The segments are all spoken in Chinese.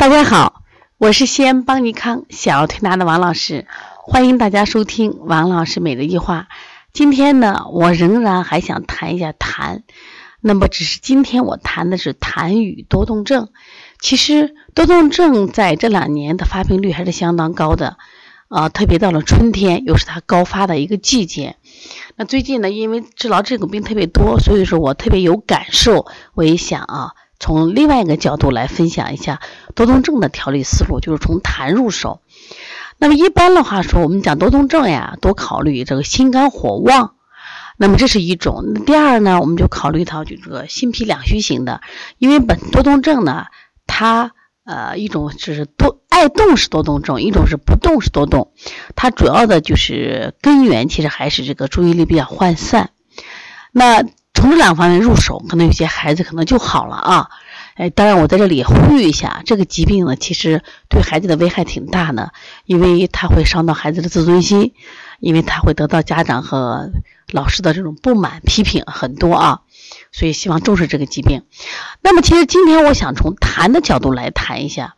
大家好，我是西安邦尼康小儿推拿的王老师，欢迎大家收听王老师每日一话。今天呢，我仍然还想谈一下痰，那么只是今天我谈的是痰与多动症。其实多动症在这两年的发病率还是相当高的，啊，特别到了春天，又是它高发的一个季节。那最近呢，因为治疗这种病特别多，所以说我特别有感受，我也想啊。从另外一个角度来分享一下多动症的调理思路，就是从痰入手。那么一般的话说，我们讲多动症呀，多考虑这个心肝火旺。那么这是一种。第二呢，我们就考虑到就这个心脾两虚型的，因为本多动症呢，它呃一种是多爱动是多动症，一种是不动是多动。它主要的就是根源其实还是这个注意力比较涣散。那从这两方面入手，可能有些孩子可能就好了啊。哎，当然我在这里呼吁一下，这个疾病呢，其实对孩子的危害挺大的，因为它会伤到孩子的自尊心，因为他会得到家长和老师的这种不满、批评很多啊。所以希望重视这个疾病。那么，其实今天我想从痰的角度来谈一下，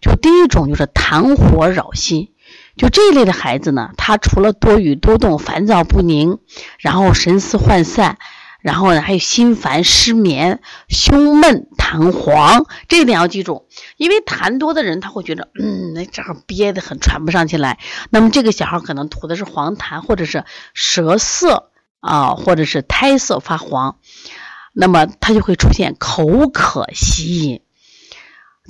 就第一种就是痰火扰心，就这一类的孩子呢，他除了多语多动、烦躁不宁，然后神思涣散。然后呢，还有心烦、失眠、胸闷、痰黄，这一点要记住。因为痰多的人，他会觉得，嗯，那这儿憋得很，喘不上气来。那么这个小孩可能吐的是黄痰，或者是舌色啊，或者是苔色发黄，那么他就会出现口渴吸饮。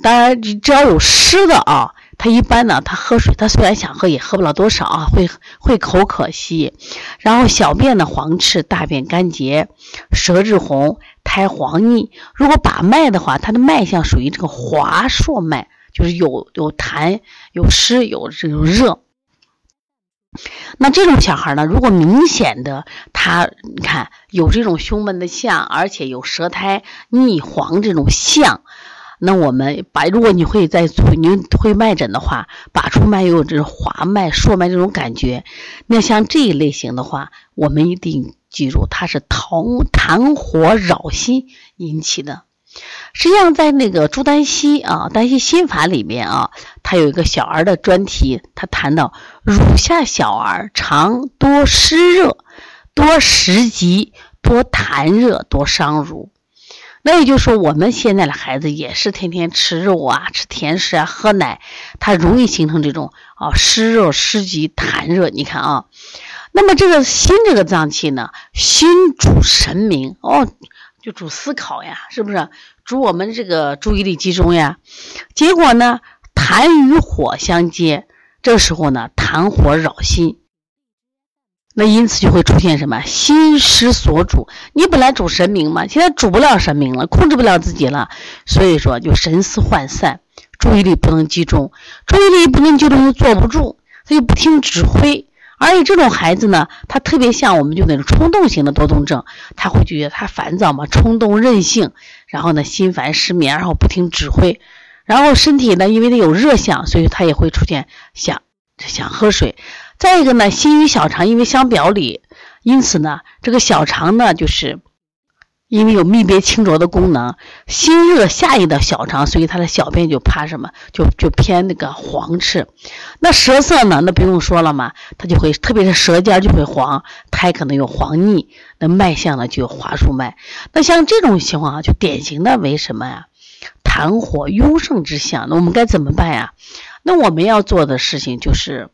当然，只要有湿的啊。他一般呢，他喝水，他虽然想喝，也喝不了多少啊，会会口渴稀，然后小便呢黄赤，大便干结，舌质红，苔黄腻。如果把脉的话，他的脉象属于这个滑数脉，就是有有痰、有湿、有这种热。那这种小孩呢，如果明显的他，你看有这种胸闷的象，而且有舌苔腻黄这种象。那我们把，如果你会在，你会脉诊的话，把出脉有这种滑脉、数脉这种感觉，那像这一类型的话，我们一定记住，它是痰痰火扰心引起的。实际上，在那个朱丹溪啊，丹溪心法里面啊，它有一个小儿的专题，他谈到乳下小儿常多湿热、多食积、多痰热、多伤乳。那也就是说，我们现在的孩子也是天天吃肉啊，吃甜食啊，喝奶，他容易形成这种啊湿热、湿积、痰热。你看啊，那么这个心这个脏器呢，心主神明哦，就主思考呀，是不是？主我们这个注意力集中呀。结果呢，痰与火相接，这时候呢，痰火扰心。那因此就会出现什么心失所主？你本来主神明嘛，现在主不了神明了，控制不了自己了，所以说就神思涣散，注意力不能集中，注意力不能集中就坐不住，他就不听指挥。而且这种孩子呢，他特别像我们就那种冲动型的多动症，他会觉得他烦躁嘛，冲动任性，然后呢心烦失眠，然后不听指挥，然后身体呢因为他有热象，所以他也会出现想想喝水。再一个呢，心与小肠因为相表里，因此呢，这个小肠呢，就是因为有泌别清浊的功能，心热下移到小肠，所以他的小便就怕什么，就就偏那个黄赤。那舌色呢，那不用说了嘛，它就会，特别是舌尖就会黄，苔可能有黄腻，那脉象呢就有滑数脉。那像这种情况啊，就典型的为什么呀？痰火壅盛之象。那我们该怎么办呀？那我们要做的事情就是。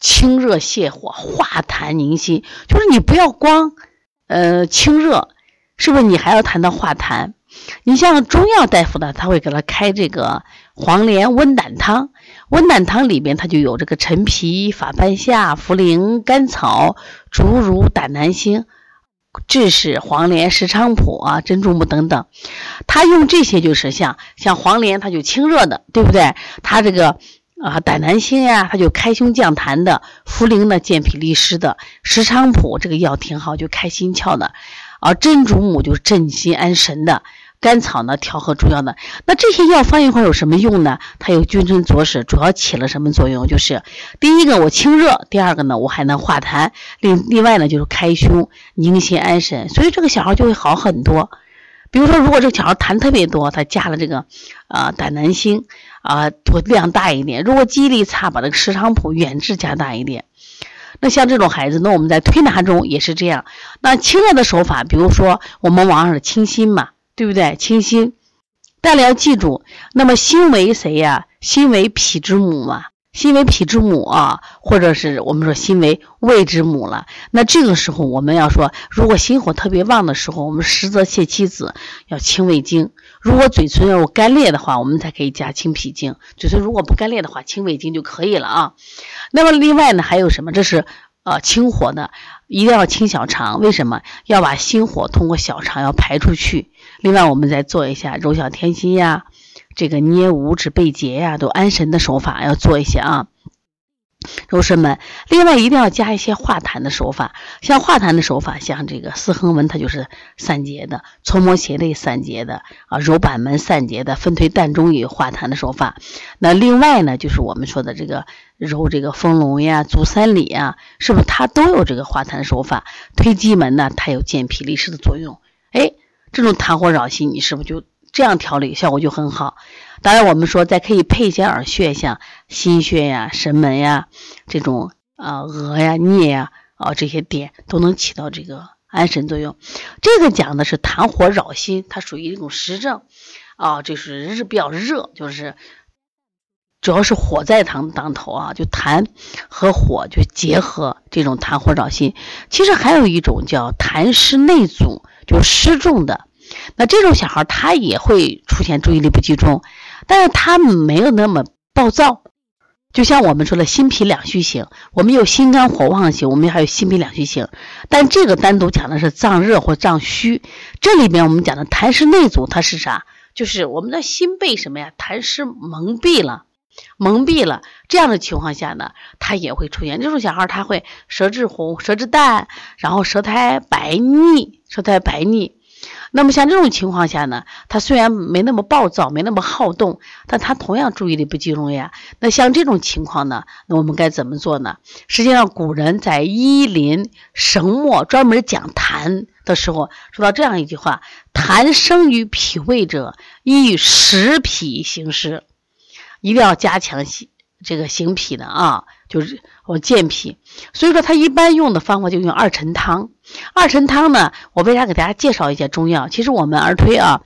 清热泻火，化痰宁心，就是你不要光，呃，清热，是不是？你还要谈到化痰。你像中药大夫呢，他会给他开这个黄连温胆汤，温胆汤里边它就有这个陈皮、法半夏、茯苓、甘草、竹茹、胆南星、枳实、黄连、石菖蒲啊、珍珠木等等。他用这些就是像像黄连，它就清热的，对不对？他这个。啊，胆南星呀，它就开胸降痰的；茯苓呢，健脾利湿的；石菖蒲这个药挺好，就开心窍的；而，珍珠母就是镇心安神的；甘草呢，调和中药的。那这些药放一块有什么用呢？它有君臣佐使，主要起了什么作用？就是第一个我清热，第二个呢我还能化痰，另另外呢就是开胸宁心安神，所以这个小孩就会好很多。比如说，如果这个小孩痰特别多，他加了这个啊胆南星啊，会量大一点；如果记忆力差，把这个石菖蒲远志加大一点。那像这种孩子，那我们在推拿中也是这样。那清热的手法，比如说我们往上清心嘛，对不对？清心，但是要记住，那么心为谁呀？心为脾之母嘛。心为脾之母啊，或者是我们说心为胃之母了。那这个时候我们要说，如果心火特别旺的时候，我们实则泻七子要清胃经。如果嘴唇要干裂的话，我们才可以加清脾经。嘴唇如果不干裂的话，清胃经就可以了啊。那么另外呢，还有什么？这是呃清火的，一定要清小肠。为什么要把心火通过小肠要排出去？另外我们再做一下揉小天心呀。这个捏五指背结呀，都安神的手法要做一些啊，柔师们。另外一定要加一些化痰的手法，像化痰的手法，像这个四横纹，它就是散结的；搓摩斜肋散结的啊，揉板门散结的；分推膻中也有化痰的手法。那另外呢，就是我们说的这个揉这个丰隆呀、足三里呀，是不是它都有这个化痰手法？推机门呢，它有健脾利湿的作用。哎，这种痰火扰心，你是不是就？这样调理效果就很好。当然，我们说再可以配一些耳穴，像心穴呀、神门呀这种啊、额呀、颞呀啊这些点都能起到这个安神作用。这个讲的是痰火扰心，它属于一种实症啊，就是日比较热，就是主要是火在当当头啊，就痰和火就结合，这种痰火扰心。其实还有一种叫痰湿内阻，就湿重的。那这种小孩他也会出现注意力不集中，但是他没有那么暴躁。就像我们说的心脾两虚型，我们有心肝火旺型，我们还有心脾两虚型。但这个单独讲的是脏热或脏虚，这里面我们讲的痰湿内阻，它是啥？就是我们的心被什么呀？痰湿蒙蔽了，蒙蔽了。这样的情况下呢，他也会出现这种小孩，他会舌质红、舌质淡，然后舌苔白腻，舌苔白腻。那么像这种情况下呢，他虽然没那么暴躁，没那么好动，但他同样注意力不集中呀。那像这种情况呢，那我们该怎么做呢？实际上，古人在《医林神墨》专门讲痰的时候，说到这样一句话：“痰生于脾胃者，宜食脾行湿，一定要加强这个行脾的啊。”就是我健脾，所以说他一般用的方法就用二陈汤。二陈汤呢，我为啥给大家介绍一些中药？其实我们儿推啊，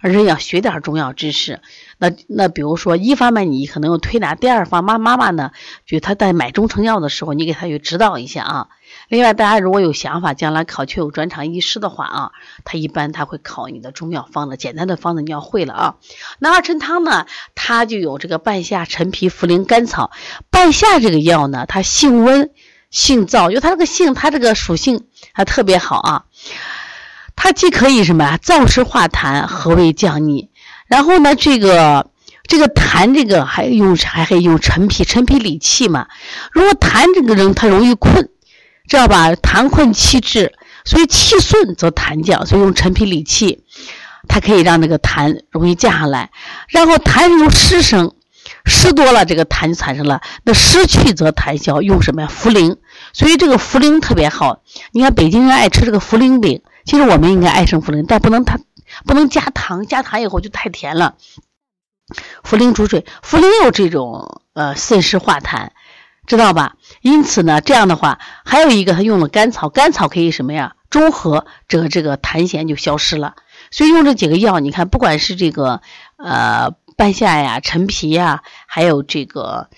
儿推要学点中药知识。那那比如说，一方面你可能用推拿，第二方妈妈妈呢，就他在买中成药的时候，你给他去指导一下啊。另外，大家如果有想法，将来考确有专长医师的话啊，他一般他会考你的中药方子，简单的方子你要会了啊。那二陈汤呢，它就有这个半夏、陈皮、茯苓、甘草。半夏这个药呢，它性温性燥，因为它这个性，它这个属性还特别好啊。它既可以什么啊，燥湿化痰，和胃降逆。然后呢，这个这个痰这个还用还可以用陈皮，陈皮理气嘛。如果痰这个人他容易困。知道吧？痰困气滞，所以气顺则痰降，所以用陈皮理气，它可以让那个痰容易降下来。然后痰由湿生，湿多了这个痰就产生了。那湿去则痰消，用什么呀？茯苓。所以这个茯苓特别好。你看北京人爱吃这个茯苓饼，其实我们应该爱上茯苓，但不能它不能加糖，加糖以后就太甜了。茯苓煮水，茯苓有这种呃渗湿化痰。知道吧？因此呢，这样的话，还有一个他用了甘草，甘草可以什么呀？中和这个这个痰涎就消失了。所以用这几个药，你看，不管是这个呃半夏呀、陈皮呀，还有这个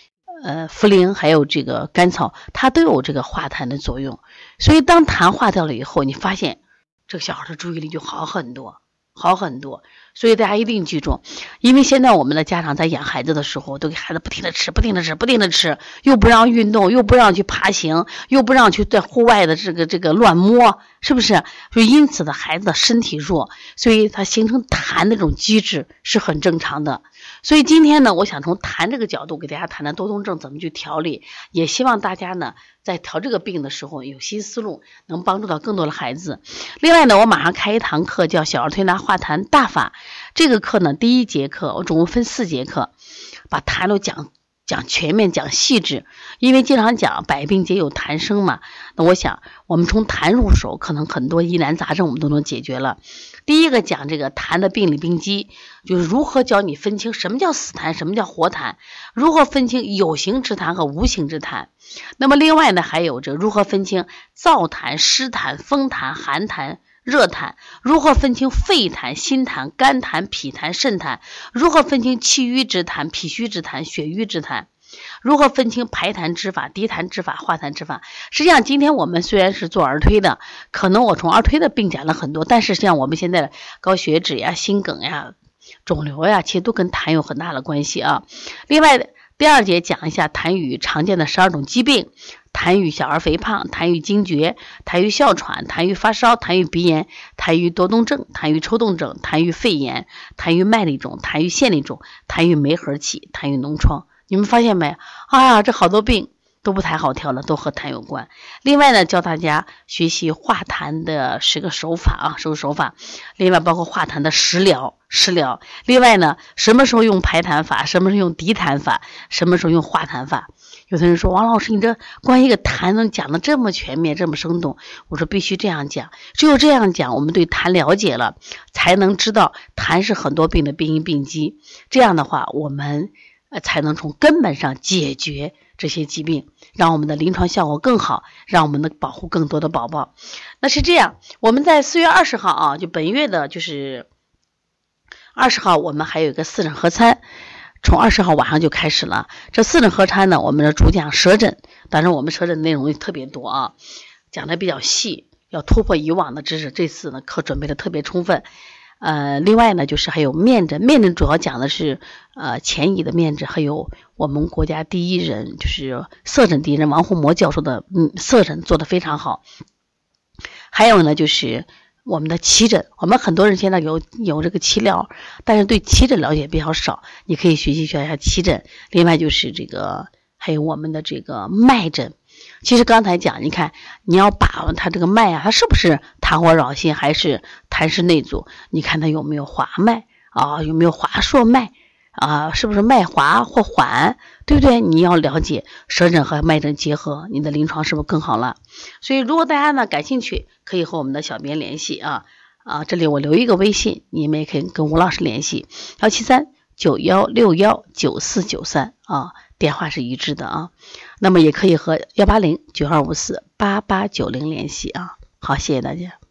呃茯苓，还有这个甘草，它都有这个化痰的作用。所以当痰化掉了以后，你发现这个小孩的注意力就好很多，好很多。所以大家一定记住，因为现在我们的家长在养孩子的时候，都给孩子不停的吃，不停的吃，不停的吃，又不让运动，又不让去爬行，又不让去在户外的这个这个乱摸，是不是？就因此的孩子的身体弱，所以他形成痰那种机制是很正常的。所以今天呢，我想从痰这个角度给大家谈谈多动症怎么去调理，也希望大家呢在调这个病的时候有新思路，能帮助到更多的孩子。另外呢，我马上开一堂课，叫小儿推拿化痰大法。这个课呢，第一节课我总共分四节课，把痰都讲讲全面、讲细致。因为经常讲百病皆有痰生嘛，那我想我们从痰入手，可能很多疑难杂症我们都能解决了。第一个讲这个痰的病理病机，就是如何教你分清什么叫死痰，什么叫活痰，如何分清有形之痰和无形之痰。那么另外呢，还有这如何分清燥痰、湿痰、风痰、寒痰、热痰，如何分清肺痰、心痰、肝痰、脾痰、肾痰，如何分清气郁之痰、脾虚之痰、血瘀之痰。如何分清排痰之法、滴痰之法、化痰之法？实际上，今天我们虽然是做儿推的，可能我从儿推的病讲了很多，但是像我们现在的高血脂呀、心梗呀、肿瘤呀，其实都跟痰有很大的关系啊。另外，第二节讲一下痰盂常见的十二种疾病：痰盂小儿肥胖、痰盂惊厥、痰盂哮喘、痰盂发烧、痰盂鼻炎、痰盂多动症、痰盂抽动症、痰盂肺炎、痰盂麦粒肿、痰盂腺粒肿、痰盂梅核气、痰盂脓疮。你们发现没？啊，这好多病都不太好调了，都和痰有关。另外呢，教大家学习化痰的十个手法啊，十个手法。另外包括化痰的食疗，食疗。另外呢，什么时候用排痰法？什么时候用涤痰法？什么时候用化痰法？有的人说，王老师，你这关于一个痰能讲的这么全面，这么生动？我说必须这样讲，只有这样讲，我们对痰了解了，才能知道痰是很多病的病因病机。这样的话，我们。才能从根本上解决这些疾病，让我们的临床效果更好，让我们能保护更多的宝宝。那是这样，我们在四月二十号啊，就本月的，就是二十号，我们还有一个四诊合参，从二十号晚上就开始了。这四诊合参呢，我们的主讲舌诊，当然我们舌诊内容也特别多啊，讲的比较细，要突破以往的知识。这次呢，课准备的特别充分。呃，另外呢，就是还有面诊，面诊主要讲的是呃前移的面诊，还有我们国家第一人就是色诊第一人王洪模教授的嗯色诊做的非常好。还有呢，就是我们的奇诊，我们很多人现在有有这个奇疗，但是对奇诊了解比较少，你可以学习学一下奇诊。另外就是这个还有我们的这个脉诊。其实刚才讲，你看你要把握它这个脉啊，它是不是痰火扰心，还是痰湿内阻？你看它有没有滑脉啊，有没有滑数脉啊？是不是脉滑或缓，对不对？你要了解舌诊和脉诊结合，你的临床是不是更好了？所以如果大家呢感兴趣，可以和我们的小编联系啊啊，这里我留一个微信，你们也可以跟吴老师联系，幺七三九幺六幺九四九三啊。电话是一致的啊，那么也可以和幺八零九二五四八八九零联系啊。好，谢谢大家。